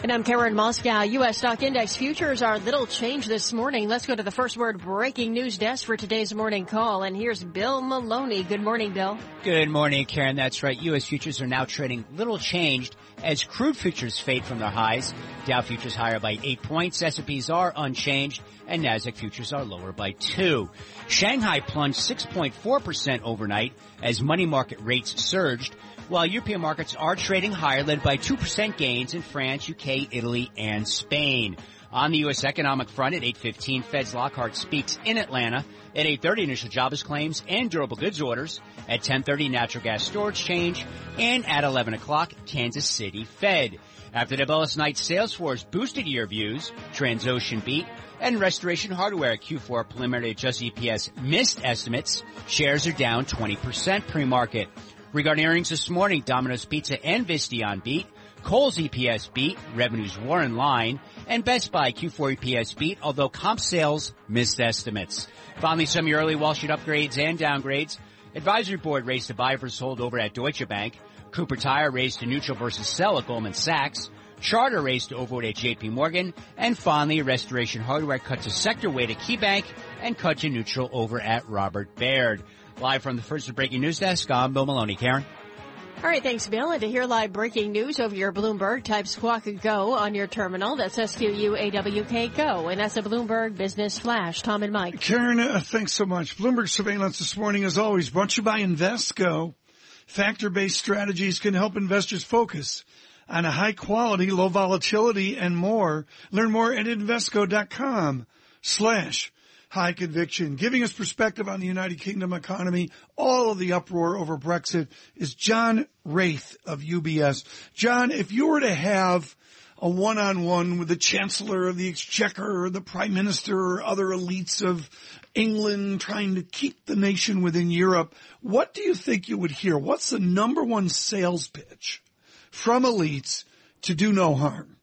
And I'm Karen Moskow. U.S. stock index futures are little change this morning. Let's go to the first word breaking news desk for today's morning call. And here's Bill Maloney. Good morning, Bill. Good morning, Karen. That's right. U.S. futures are now trading little changed as crude futures fade from their highs. Dow futures higher by eight points. S&Ps are unchanged and Nasdaq futures are lower by two. Shanghai plunged 6.4% overnight as money market rates surged while European markets are trading higher, led by 2% gains in France, UK, Italy, and Spain. On the U.S. economic front at 8.15, Fed's Lockhart speaks in Atlanta. At 8.30, initial jobless claims and durable goods orders. At 10.30, natural gas storage change. And at 11 o'clock, Kansas City Fed. After the Bellis night, Salesforce boosted year views. Transocean beat. And Restoration Hardware Q4 preliminary adjusted EPS missed estimates. Shares are down 20% pre-market. Regarding earnings this morning, Domino's Pizza and Visteon beat. Kohl's EPS beat, revenues were in line, and Best Buy Q4 EPS beat, although comp sales missed estimates. Finally, some of your early Wall Street upgrades and downgrades. Advisory board raised a buy versus hold over at Deutsche Bank. Cooper Tire raised to neutral versus sell at Goldman Sachs. Charter raised to overweight at JP Morgan. And finally, Restoration Hardware cut to sector weight at KeyBanc and cut to neutral over at Robert Baird. Live from the first of breaking news desk, I'm Bill Maloney. Karen? All right, thanks, Bill. And to hear live breaking news over your Bloomberg, type Squawk Go on your terminal. That's S-Q-U-A-W-K Go. And that's a Bloomberg Business Flash. Tom and Mike. Karen, uh, thanks so much. Bloomberg Surveillance this morning, as always, brought to you by Invesco. Factor-based strategies can help investors focus on a high quality, low volatility, and more. Learn more at Invesco.com slash high conviction, giving us perspective on the United Kingdom economy, all of the uproar over Brexit is John Wraith of UBS. John, if you were to have a one-on-one with the Chancellor of the Exchequer or the Prime Minister or other elites of England trying to keep the nation within Europe, what do you think you would hear? What's the number one sales pitch from elites to do no harm?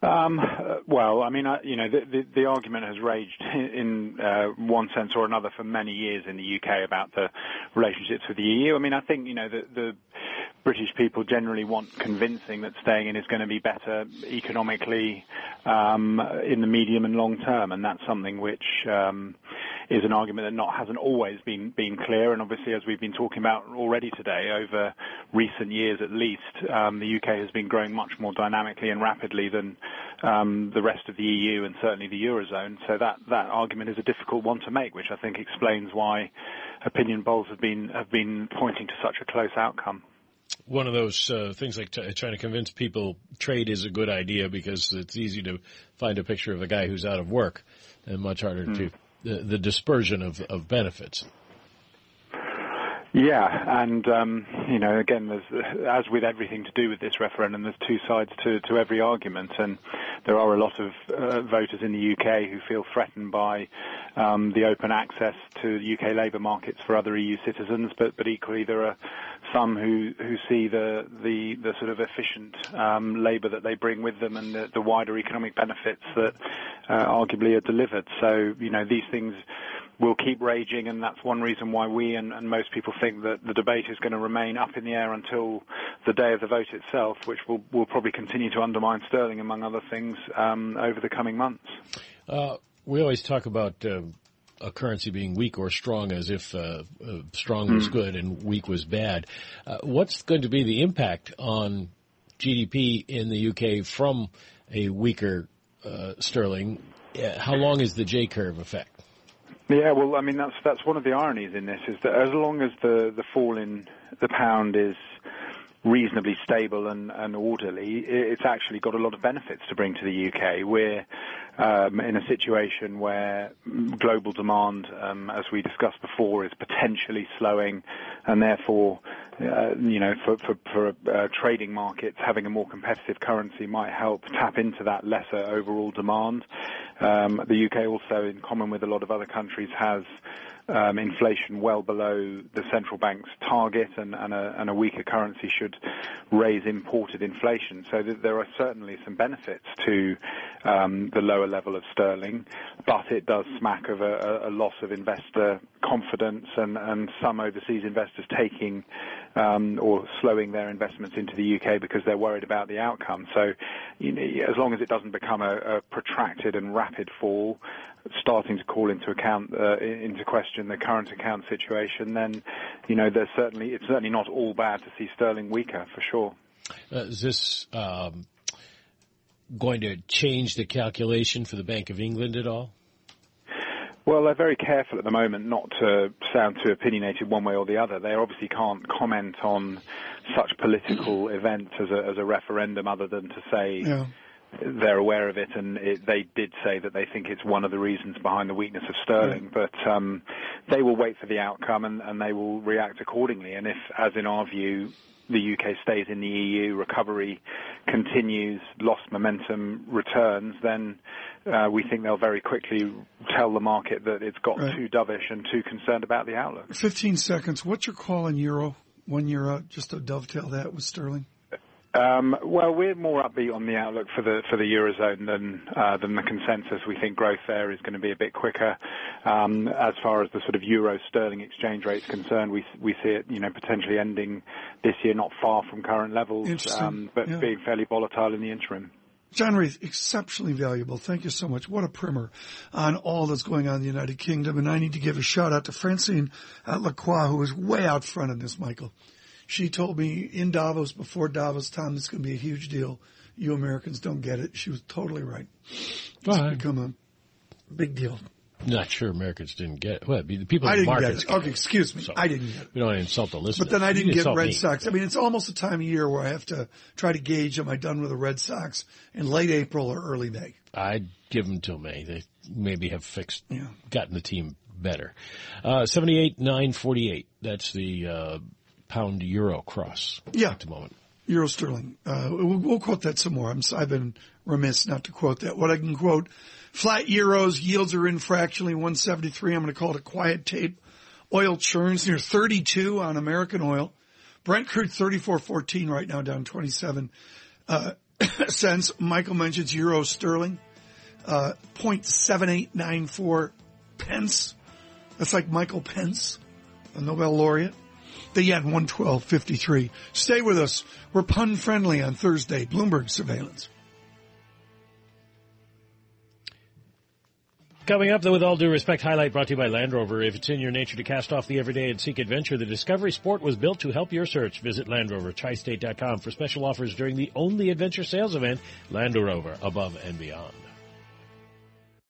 Um, well, I mean, you know, the, argument has raged in uh, one sense or another for many years in the UK about the relationships with the EU. I mean, I think you know the, the British people generally want convincing that staying in is going to be better economically um, in the medium and long term, and that's something which um, is an argument that not hasn't always been been clear. And obviously, as we've been talking about already today, over recent years at least, um, the UK has been growing much more dynamically and rapidly than um, the rest of the EU and certainly the eurozone. So that that argument is a difficult one to make, which I think explains why opinion polls have been have been pointing to such a close outcome one of those uh, things like t- trying to convince people trade is a good idea because it's easy to find a picture of a guy who's out of work and much harder mm. to the, dispersion of, of benefits. Yeah, and um, you know, again, as with everything to do with this referendum, there's two sides to, to every argument, and there are a lot of uh, voters in the UK who feel threatened by um, the open access to UK labour markets for other EU citizens, but but equally there are some who who see the sort of efficient um, labour that they bring with them and the, wider economic benefits that uh, arguably are delivered. So you know, these things will keep raging, and that's one reason why we and, most people think that the debate is going to remain up in the air until the day of the vote itself, which will, will probably continue to undermine sterling, among other things, um, over the coming months. Uh, we always talk about uh, a currency being weak or strong as if uh, uh strong was mm. good and weak was bad. Uh, what's going to be the impact on GDP in the UK from a weaker uh, sterling? how long is the J curve effect? Yeah, well, I mean that's that's one of the ironies in this is that as long as the the fall in the pound is reasonably stable and, and orderly, it's actually got a lot of benefits to bring to the UK. We're in a situation where global demand, um, as we discussed before, is potentially slowing, and therefore, uh, you know, for for, for uh, trading markets, having a more competitive currency might help tap into that lesser overall demand. Um, the UK also, in common with a lot of other countries, has um, inflation well below the central bank's target, and, and, a, and a weaker currency should raise imported inflation. So th- there are certainly some benefits to um, the lower level of sterling, but it does smack of a, a loss of investor confidence and, and some overseas investors taking um, or slowing their investments into the UK because they're worried about the outcome. So, you know, as long as it doesn't become a, a protracted and rapid fall, starting to call into account uh, into question the current account situation, then you know there's certainly it's certainly not all bad to see sterling weaker for sure. Uh, is this um, going to change the calculation for the Bank of England at all? Well, they're very careful at the moment not to sound too opinionated one way or the other. They obviously can't comment on such political events as a, as a referendum other than to say yeah. they're aware of it and it, they did say that they think it's one of the reasons behind the weakness of sterling. Yeah. But um, they will wait for the outcome and, and they will react accordingly. And if, as in our view, the UK stays in the EU, recovery continues, lost momentum returns, then uh, we think they'll very quickly tell the market that it's got right. too dovish and too concerned about the outlook. 15 seconds. What's your call on euro you're out? Just to dovetail that with sterling. Um, well, we're more upbeat on the outlook for the for the eurozone than uh, than the consensus. We think growth there is going to be a bit quicker. Um, as far as the sort of euro sterling exchange rate is concerned, we we see it, you know, potentially ending this year not far from current levels, um, but yeah. being fairly volatile in the interim. John Wraith, exceptionally valuable. Thank you so much. What a primer on all that's going on in the United Kingdom. And I need to give a shout out to Francine at Lacqua, who is way out front in this, Michael. She told me in Davos, before Davos, Tom, this is going to be a huge deal. You Americans don't get it. She was totally right. It's become a big deal. Not sure Americans didn't get it. Well, the people I in didn't markets get it. Okay, excuse me. So I didn't get it. We don't want to insult the listeners. But then I didn't get Red me. Sox. I mean, it's almost the time of year where I have to try to gauge am I done with the Red Sox in late April or early May. I'd give them till May. They maybe have fixed, yeah. gotten the team better. Uh, 78, 948. That's the, uh, pound euro cross. Yeah. At the moment. Euro sterling. Uh, we'll, we'll, quote that some more. i have been remiss not to quote that. What I can quote Flat euros, yields are in fractionally 173. I'm going to call it a quiet tape. Oil churns near 32 on American oil. Brent crude 34.14 right now, down 27 uh, cents. Michael mentions euro sterling, uh, 0.7894 pence. That's like Michael Spence, a Nobel laureate. The yen 112.53. Stay with us. We're pun friendly on Thursday. Bloomberg surveillance. Coming up, though, with all due respect, highlight brought to you by Land Rover. If it's in your nature to cast off the everyday and seek adventure, the Discovery Sport was built to help your search. Visit LandRover, for special offers during the only adventure sales event, Land Rover, above and beyond.